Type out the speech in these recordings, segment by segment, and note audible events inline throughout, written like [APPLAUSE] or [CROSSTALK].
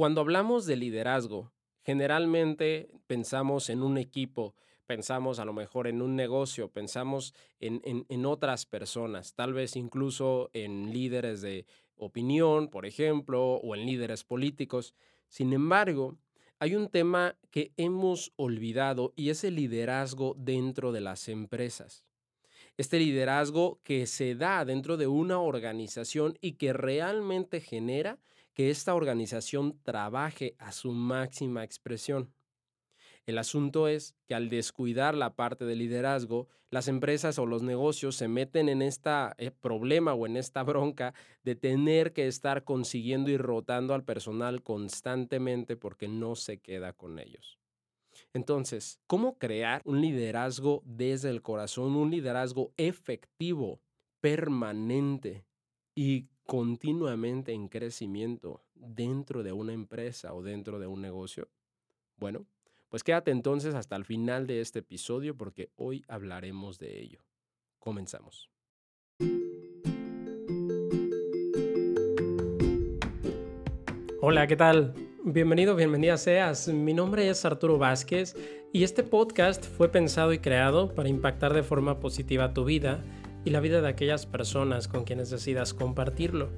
Cuando hablamos de liderazgo, generalmente pensamos en un equipo, pensamos a lo mejor en un negocio, pensamos en, en, otras personas, tal vez incluso en líderes de opinión, por ejemplo, o en líderes políticos. Sin embargo, hay un tema que hemos olvidado y es el liderazgo dentro de las empresas. Este liderazgo que se da dentro de una organización y que realmente genera que esta organización trabaje a su máxima expresión. El asunto es que al descuidar la parte de liderazgo, las empresas o los negocios se meten en este problema o en esta bronca de tener que estar consiguiendo y rotando al personal constantemente porque no se queda con ellos. Entonces, ¿cómo crear un liderazgo desde el corazón, un liderazgo efectivo, permanente y continuamente en crecimiento dentro de una empresa o dentro de un negocio? Bueno, pues quédate entonces hasta el final de este episodio porque hoy hablaremos de ello. Comenzamos. Hola, ¿qué tal? Bienvenido, bienvenida seas. Mi nombre es Arturo Vázquez y este podcast fue pensado y creado para impactar de forma positiva tu vida y la vida de aquellas personas con quienes decidas compartirlo.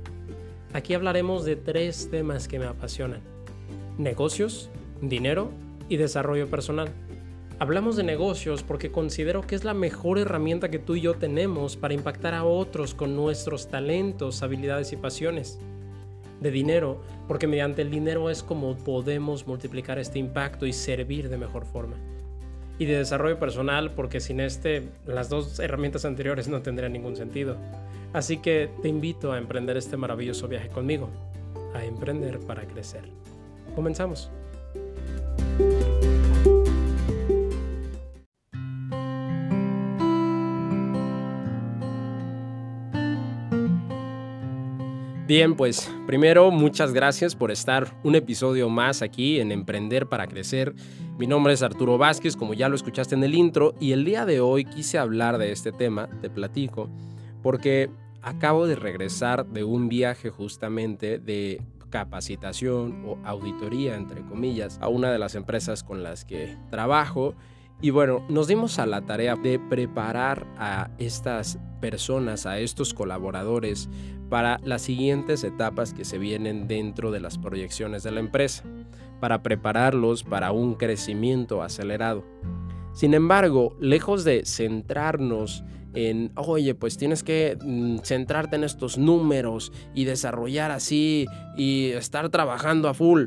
Aquí hablaremos de tres temas que me apasionan. Negocios, dinero y desarrollo personal. Hablamos de negocios porque considero que es la mejor herramienta que tú y yo tenemos para impactar a otros con nuestros talentos, habilidades y pasiones. De dinero, porque mediante el dinero es como podemos multiplicar este impacto y servir de mejor forma y de desarrollo personal porque sin este las dos herramientas anteriores no tendrían ningún sentido. Así que te invito a emprender este maravilloso viaje conmigo, a emprender para crecer. Comenzamos. Bien, pues primero muchas gracias por estar un episodio más aquí en Emprender para Crecer. Mi nombre es Arturo Vázquez, como ya lo escuchaste en el intro, y el día de hoy quise hablar de este tema, te platico, porque acabo de regresar de un viaje justamente de capacitación o auditoría, entre comillas, a una de las empresas con las que trabajo. Y bueno, nos dimos a la tarea de preparar a estas personas, a estos colaboradores, para las siguientes etapas que se vienen dentro de las proyecciones de la empresa, para prepararlos para un crecimiento acelerado. Sin embargo, lejos de centrarnos en, oye, pues tienes que mm, centrarte en estos números y desarrollar así y estar trabajando a full,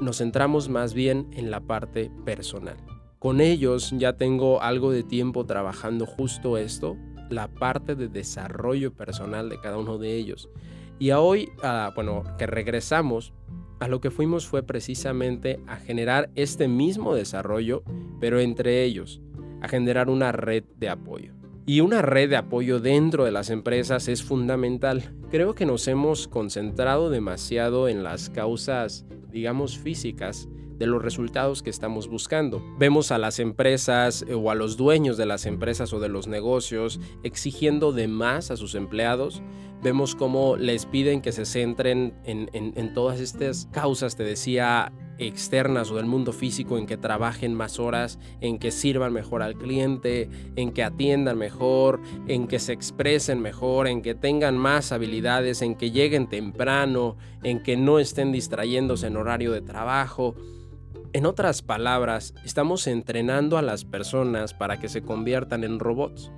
nos centramos más bien en la parte personal. Con ellos ya tengo algo de tiempo trabajando justo esto la parte de desarrollo personal de cada uno de ellos. Y a hoy, bueno, que regresamos, a lo que fuimos fue precisamente a generar este mismo desarrollo, pero entre ellos, a generar una red de apoyo. Y una red de apoyo dentro de las empresas es fundamental. Creo que nos hemos concentrado demasiado en las causas, digamos, físicas de los resultados que estamos buscando. Vemos a las empresas eh, o a los dueños de las empresas o de los negocios exigiendo de más a sus empleados. Vemos cómo les piden que se centren en, todas estas causas, te decía, externas o del mundo físico en que trabajen más horas, en que sirvan mejor al cliente, en que atiendan mejor, en que se expresen mejor, en que tengan más habilidades, en que lleguen temprano, en que no estén distrayéndose en horario de trabajo. En otras palabras, estamos entrenando a las personas para que se conviertan en robots.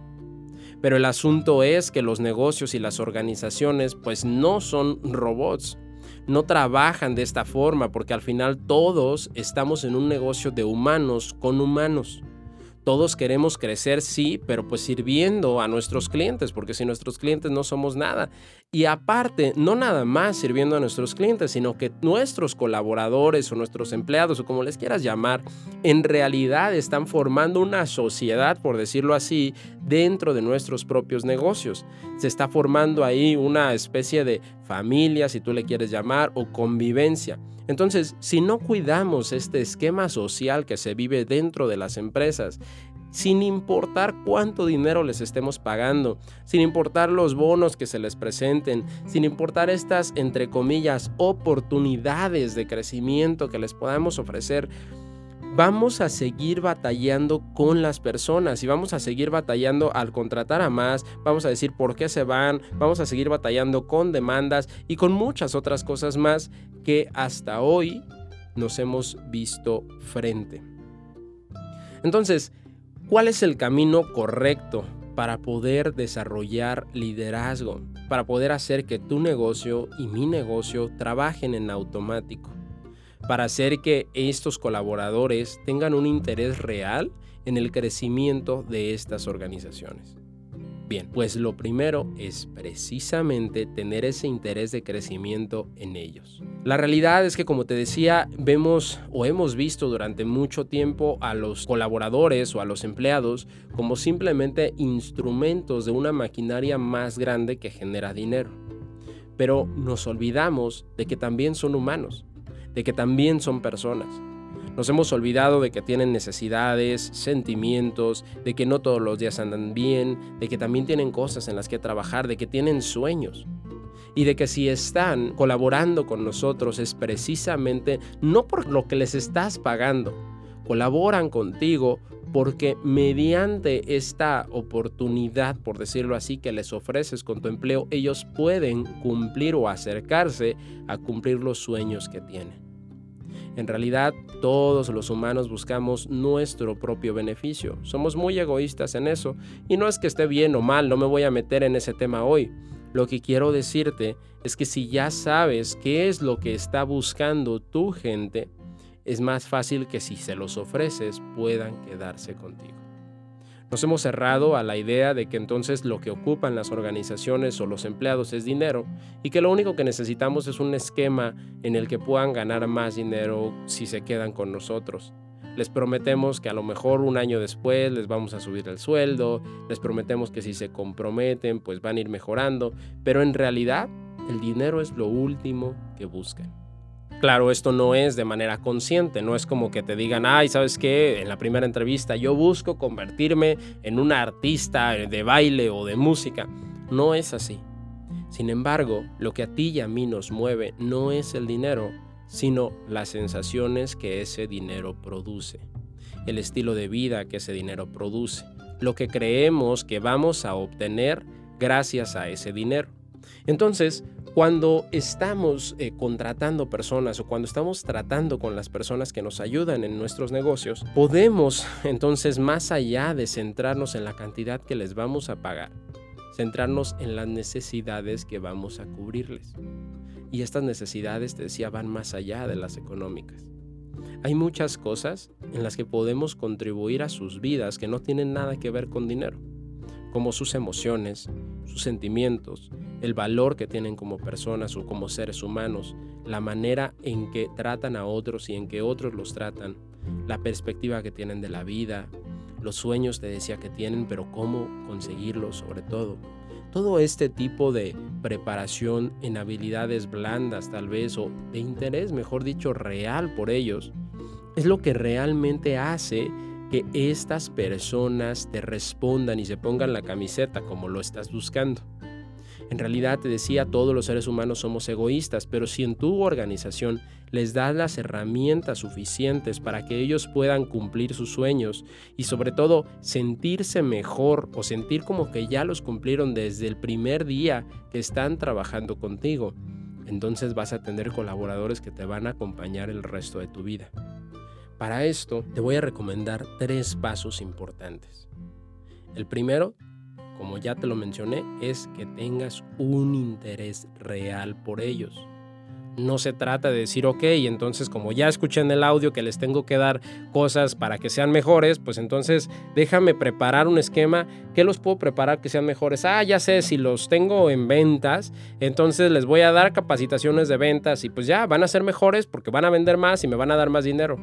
Pero el asunto es que los negocios y las organizaciones pues no son robots. No trabajan de esta forma porque al final todos estamos en un negocio de humanos con humanos. Todos queremos crecer, sí, pero pues sirviendo a nuestros clientes, porque si nuestros clientes no somos nada. Y aparte, no nada más sirviendo a nuestros clientes, sino que nuestros colaboradores o nuestros empleados o como les quieras llamar, en realidad están formando una sociedad, por decirlo así, dentro de nuestros propios negocios. Se está formando ahí una especie de familia, si tú le quieres llamar, o convivencia. Entonces, si no cuidamos este esquema social que se vive dentro de las empresas, sin importar cuánto dinero les estemos pagando, sin importar los bonos que se les presenten, sin importar estas, entre comillas, oportunidades de crecimiento que les podamos ofrecer, vamos a seguir batallando con las personas y vamos a seguir batallando al contratar a más, vamos a decir por qué se van, vamos a seguir batallando con demandas y con muchas otras cosas más que hasta hoy nos hemos visto frente. Entonces, ¿cuál es el camino correcto para poder desarrollar liderazgo? Para poder hacer que tu negocio y mi negocio trabajen en automático para hacer que estos colaboradores tengan un interés real en el crecimiento de estas organizaciones. Pues lo primero es precisamente tener ese interés de crecimiento en ellos. La realidad es que como te decía, vemos o hemos visto durante mucho tiempo a los colaboradores o a los empleados como simplemente instrumentos de una maquinaria más grande que genera dinero. Pero nos olvidamos de que también son humanos de que también son personas. Nos hemos olvidado de que tienen necesidades, sentimientos, de que no todos los días andan bien, de que también tienen cosas en las que trabajar, de que tienen sueños. Y de que si están colaborando con nosotros es precisamente no por lo que les estás pagando, colaboran contigo porque mediante esta oportunidad, por decirlo así, que les ofreces con tu empleo, ellos pueden cumplir o acercarse a cumplir los sueños que tienen. En realidad, todos los humanos buscamos nuestro propio beneficio. Somos muy egoístas en eso. Y no es que esté bien o mal, no me voy a meter en ese tema hoy. Lo que quiero decirte es que si ya sabes qué es lo que está buscando tu gente, es más fácil que si se los ofreces puedan quedarse contigo. Nos hemos cerrado a la idea de que entonces lo que ocupan las organizaciones o los empleados es dinero y que lo único que necesitamos es un esquema en el que puedan ganar más dinero si se quedan con nosotros. Les prometemos que a lo mejor un año después les vamos a subir el sueldo, les prometemos que si se comprometen pues van a ir mejorando, pero en realidad el dinero es lo último que buscan. Claro, esto no es de manera consciente, no es como que te digan, ay, ¿sabes qué? En la primera entrevista yo busco convertirme en un artista de baile o de música. No es así. Sin embargo, lo que a ti y a mí nos mueve no es el dinero, sino las sensaciones que ese dinero produce, el estilo de vida que ese dinero produce, lo que creemos que vamos a obtener gracias a ese dinero. Entonces, cuando estamos eh, contratando personas o cuando estamos tratando con las personas que nos ayudan en nuestros negocios, podemos [LAUGHS] entonces, más allá de centrarnos en la cantidad que les vamos a pagar, centrarnos en las necesidades que vamos a cubrirles. Y estas necesidades, te decía, van más allá de las económicas. Hay muchas cosas en las que podemos contribuir a sus vidas que no tienen nada que ver con dinero, como sus emociones, sus sentimientos, el valor que tienen como personas o como seres humanos, la manera en que tratan a otros y en que otros los tratan, la perspectiva que tienen de la vida, los sueños te decía que tienen, pero cómo conseguirlos sobre todo. Todo este tipo de preparación en habilidades blandas tal vez o de interés, mejor dicho, real por ellos, es lo que realmente hace que estas personas te respondan y se pongan la camiseta como lo estás buscando. En realidad te decía, todos los seres humanos somos egoístas, pero si en tu organización les das las herramientas suficientes para que ellos puedan cumplir sus sueños y sobre todo sentirse mejor o sentir como que ya los cumplieron desde el primer día que están trabajando contigo, entonces vas a tener colaboradores que te van a acompañar el resto de tu vida. Para esto te voy a recomendar tres pasos importantes. El primero como ya te lo mencioné, es que tengas un interés real por ellos. No se trata de decir, ok, entonces como ya escuché en el audio que les tengo que dar cosas para que sean mejores, pues entonces déjame preparar un esquema. ¿Qué los puedo preparar que sean mejores? Ah, ya sé, si los tengo en ventas, entonces les voy a dar capacitaciones de ventas y pues ya van a ser mejores porque van a vender más y me van a dar más dinero.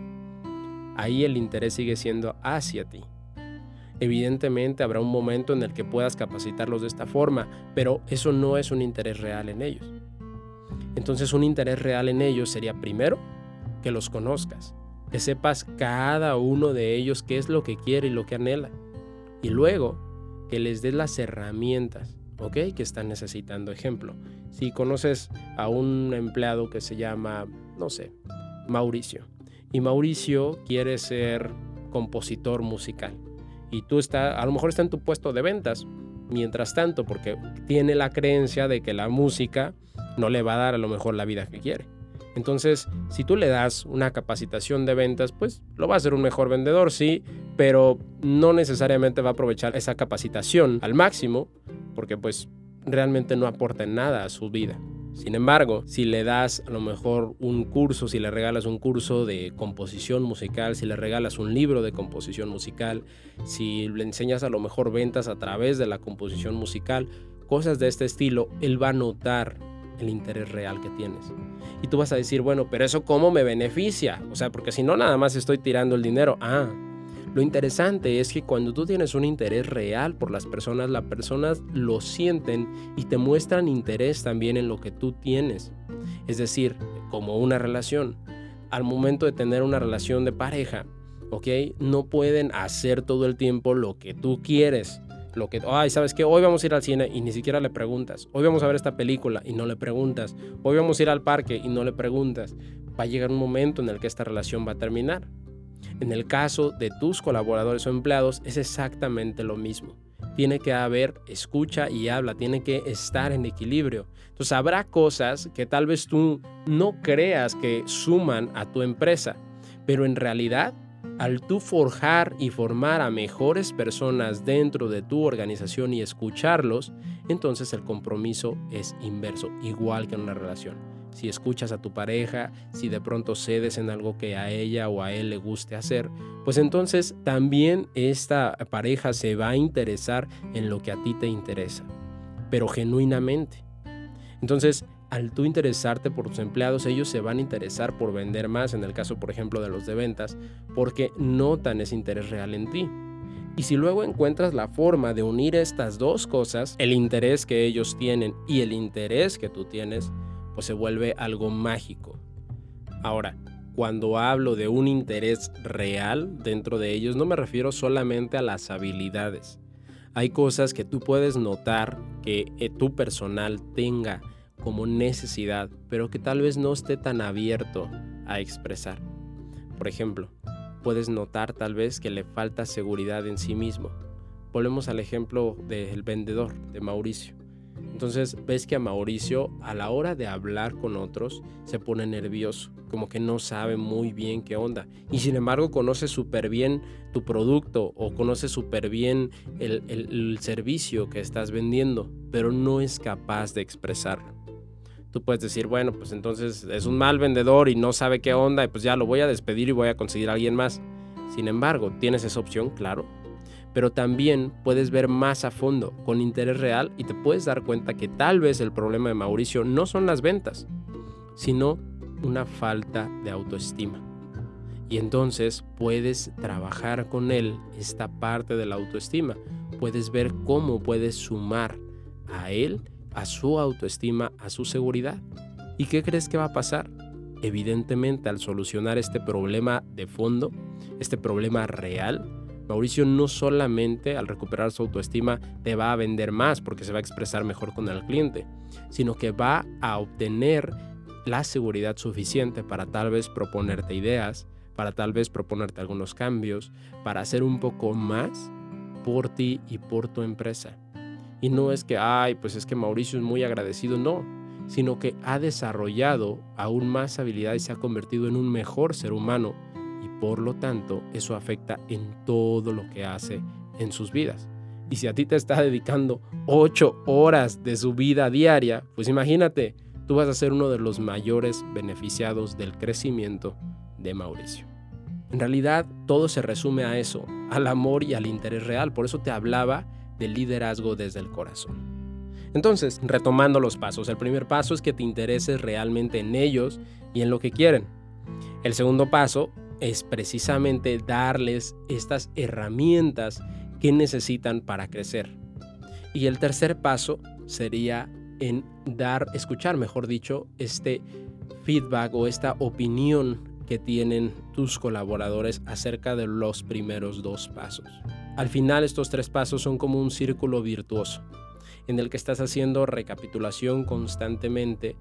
Ahí el interés sigue siendo hacia ti. Evidentemente habrá un momento en el que puedas capacitarlos de esta forma, pero eso no es un interés real en ellos. Entonces un interés real en ellos sería primero que los conozcas, que sepas cada uno de ellos qué es lo que quiere y lo que anhela. Y luego que les des las herramientas, ¿ok? Que están necesitando. Ejemplo, si conoces a un empleado que se llama, no sé, Mauricio, y Mauricio quiere ser compositor musical, y tú está, a lo mejor está en tu puesto de ventas, mientras tanto, porque tiene la creencia de que la música no le va a dar a lo mejor la vida que quiere. Entonces, si tú le das una capacitación de ventas, pues lo va a hacer un mejor vendedor, sí, pero no necesariamente va a aprovechar esa capacitación al máximo, porque pues realmente no aporta nada a su vida. Sin embargo, si le das a lo mejor un curso, si le regalas un curso de composición musical, si le regalas un libro de composición musical, si le enseñas a lo mejor ventas a través de la composición musical, cosas de este estilo, él va a notar el interés real que tienes. Y tú vas a decir, bueno, pero eso cómo me beneficia? O sea, porque si no, nada más estoy tirando el dinero. Ah, lo interesante es que cuando tú tienes un interés real por las personas, las personas lo sienten y te muestran interés también en lo que tú tienes. Es decir, como una relación. Al momento de tener una relación de pareja, ¿ok? No pueden hacer todo el tiempo lo que tú quieres. Lo que, ay, ¿sabes qué? Hoy vamos a ir al cine y ni siquiera le preguntas. Hoy vamos a ver esta película y no le preguntas. Hoy vamos a ir al parque y no le preguntas. Va a llegar un momento en el que esta relación va a terminar. En el caso de tus colaboradores o empleados es exactamente lo mismo. Tiene que haber escucha y habla, tiene que estar en equilibrio. Entonces habrá cosas que tal vez tú no creas que suman a tu empresa, pero en realidad al tú forjar y formar a mejores personas dentro de tu organización y escucharlos, entonces el compromiso es inverso, igual que en una relación si escuchas a tu pareja, si de pronto cedes en algo que a ella o a él le guste hacer, pues entonces también esta pareja se va a interesar en lo que a ti te interesa, pero genuinamente. Entonces, al tú interesarte por tus empleados, ellos se van a interesar por vender más, en el caso, por ejemplo, de los de ventas, porque notan ese interés real en ti. Y si luego encuentras la forma de unir estas dos cosas, el interés que ellos tienen y el interés que tú tienes, pues se vuelve algo mágico. Ahora, cuando hablo de un interés real dentro de ellos, no me refiero solamente a las habilidades. Hay cosas que tú puedes notar que eh, tu personal tenga como necesidad, pero que tal vez no esté tan abierto a expresar. Por ejemplo, puedes notar tal vez que le falta seguridad en sí mismo. Volvemos al ejemplo del vendedor, de Mauricio. Entonces ves que a Mauricio a la hora de hablar con otros se pone nervioso, como que no sabe muy bien qué onda. Y sin embargo conoce súper bien tu producto o conoce súper bien el, el servicio que estás vendiendo, pero no es capaz de expresarlo. Tú puedes decir, bueno, pues entonces es un mal vendedor y no sabe qué onda y pues ya lo voy a despedir y voy a conseguir a alguien más. Sin embargo, tienes esa opción, claro, pero también puedes ver más a fondo, con interés real, y te puedes dar cuenta que tal vez el problema de Mauricio no son las ventas, sino una falta de autoestima. Y entonces puedes trabajar con él esta parte de la autoestima. Puedes ver cómo puedes sumar a él, a su autoestima, a su seguridad. ¿Y qué crees que va a pasar? Evidentemente, al solucionar este problema de fondo, este problema real, Mauricio no solamente al recuperar su autoestima te va a vender más porque se va a expresar mejor con el cliente, sino que va a obtener la seguridad suficiente para tal vez proponerte ideas, para tal vez proponerte algunos cambios, para hacer un poco más por ti y por tu empresa. Y no es que, ay, pues es que Mauricio es muy agradecido, no, sino que ha desarrollado aún más habilidad y se ha convertido en un mejor ser humano por lo tanto eso afecta en todo lo que hace en sus vidas. Y si a ti te está dedicando 8 horas de su vida diaria, pues imagínate, tú vas a ser uno de los mayores beneficiados del crecimiento de Mauricio. En realidad todo se resume a eso, al amor y al interés real. Por eso te hablaba del liderazgo desde el corazón. Entonces, retomando los pasos, el primer paso es que te intereses realmente en ellos y en lo que quieren. El segundo paso es precisamente darles estas herramientas que necesitan para crecer. Y el tercer paso sería en dar, escuchar, mejor dicho, este feedback o esta opinión que tienen tus colaboradores acerca de los primeros dos pasos. Al final estos tres pasos son como un círculo virtuoso en el que estás haciendo recapitulación constantemente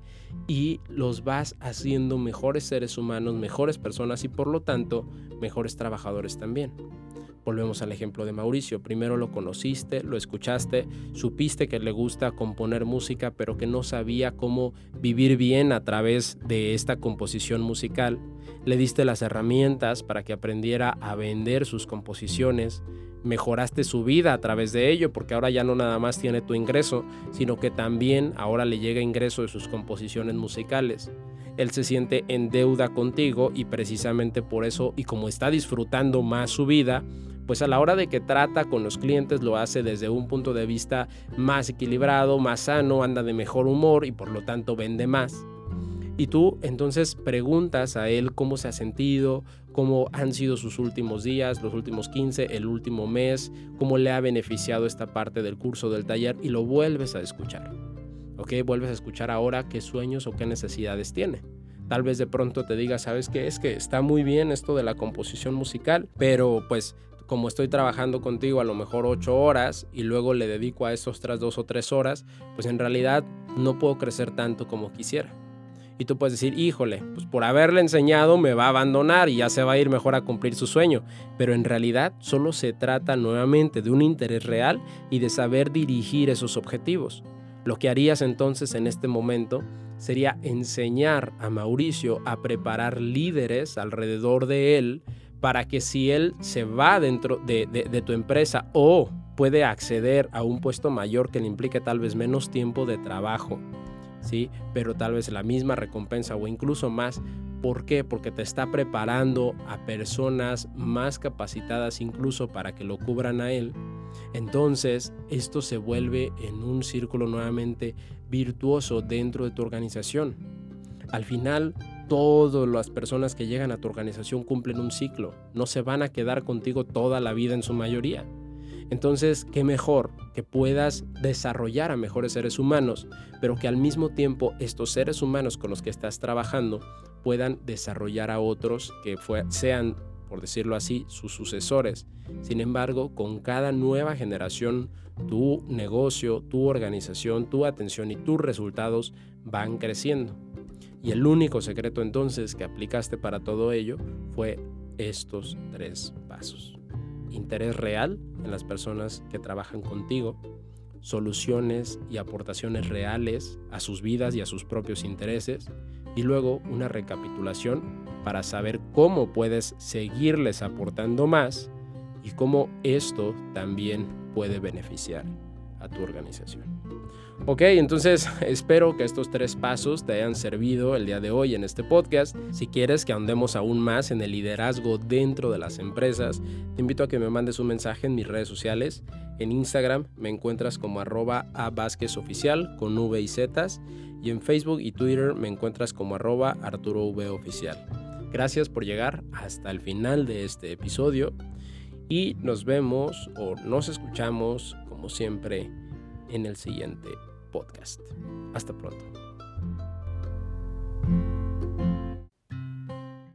y los vas haciendo mejores seres humanos, mejores personas y por lo tanto mejores trabajadores también. Volvemos al ejemplo de Mauricio. Primero lo conociste, lo escuchaste, supiste que le gusta componer música, pero que no sabía cómo vivir bien a través de esta composición musical. Le diste las herramientas para que aprendiera a vender sus composiciones. Mejoraste su vida a través de ello, porque ahora ya no nada más tiene tu ingreso, sino que también ahora le llega ingreso de sus composiciones musicales él se siente en deuda contigo y precisamente por eso y como está disfrutando más su vida, pues a la hora de que trata con los clientes lo hace desde un punto de vista más equilibrado, más sano, anda de mejor humor y por lo tanto vende más. Y tú entonces preguntas a él cómo se ha sentido, cómo han sido sus últimos días, los últimos 15, el último mes, cómo le ha beneficiado esta parte del curso del taller y lo vuelves a escuchar. ¿Ok? Vuelves a escuchar ahora qué sueños o qué necesidades tiene. Tal vez de pronto te diga, ¿sabes qué? Es que está muy bien esto de la composición musical, pero pues como estoy trabajando contigo a lo mejor ocho horas y luego le dedico a eso otras dos o tres horas, pues en realidad no puedo crecer tanto como quisiera. Y tú puedes decir, híjole, pues por haberle enseñado me va a abandonar y ya se va a ir mejor a cumplir su sueño. Pero en realidad solo se trata nuevamente de un interés real y de saber dirigir esos objetivos. Lo que harías entonces en este momento sería enseñar a Mauricio a preparar líderes alrededor de él para que si él se va dentro de, tu empresa o puede acceder a un puesto mayor que le implique tal vez menos tiempo de trabajo, ¿sí? pero tal vez la misma recompensa o incluso más. ¿Por qué? Porque te está preparando a personas más capacitadas incluso para que lo cubran a él. Entonces, esto se vuelve en un círculo nuevamente virtuoso dentro de tu organización. Al final, todas las personas que llegan a tu organización cumplen un ciclo, no se van a quedar contigo toda la vida en su mayoría. Entonces, qué mejor que puedas desarrollar a mejores seres humanos, pero que al mismo tiempo estos seres humanos con los que estás trabajando puedan desarrollar a otros que sean, por decirlo así, sus sucesores. Sin embargo, con cada nueva generación, tu negocio, tu organización, tu atención y tus resultados van creciendo. Y el único secreto entonces que aplicaste para todo ello fue estos tres pasos. Interés real en las personas que trabajan contigo, soluciones y aportaciones reales a sus vidas y a sus propios intereses, y luego una recapitulación para saber cómo puedes seguirles aportando más y cómo esto también puede beneficiar a tu organización. Ok, entonces [LAUGHS] espero que estos tres pasos te hayan servido el día de hoy en este podcast. Si quieres que ahondemos aún más en el liderazgo dentro de las empresas, te invito a que me mandes un mensaje en mis redes sociales. En Instagram me encuentras como arroba a Oficial con V y Z y en Facebook y Twitter me encuentras como arroba Arturo v Oficial. Gracias por llegar hasta el final de este episodio y nos vemos o nos escuchamos como siempre en el siguiente podcast. Hasta pronto.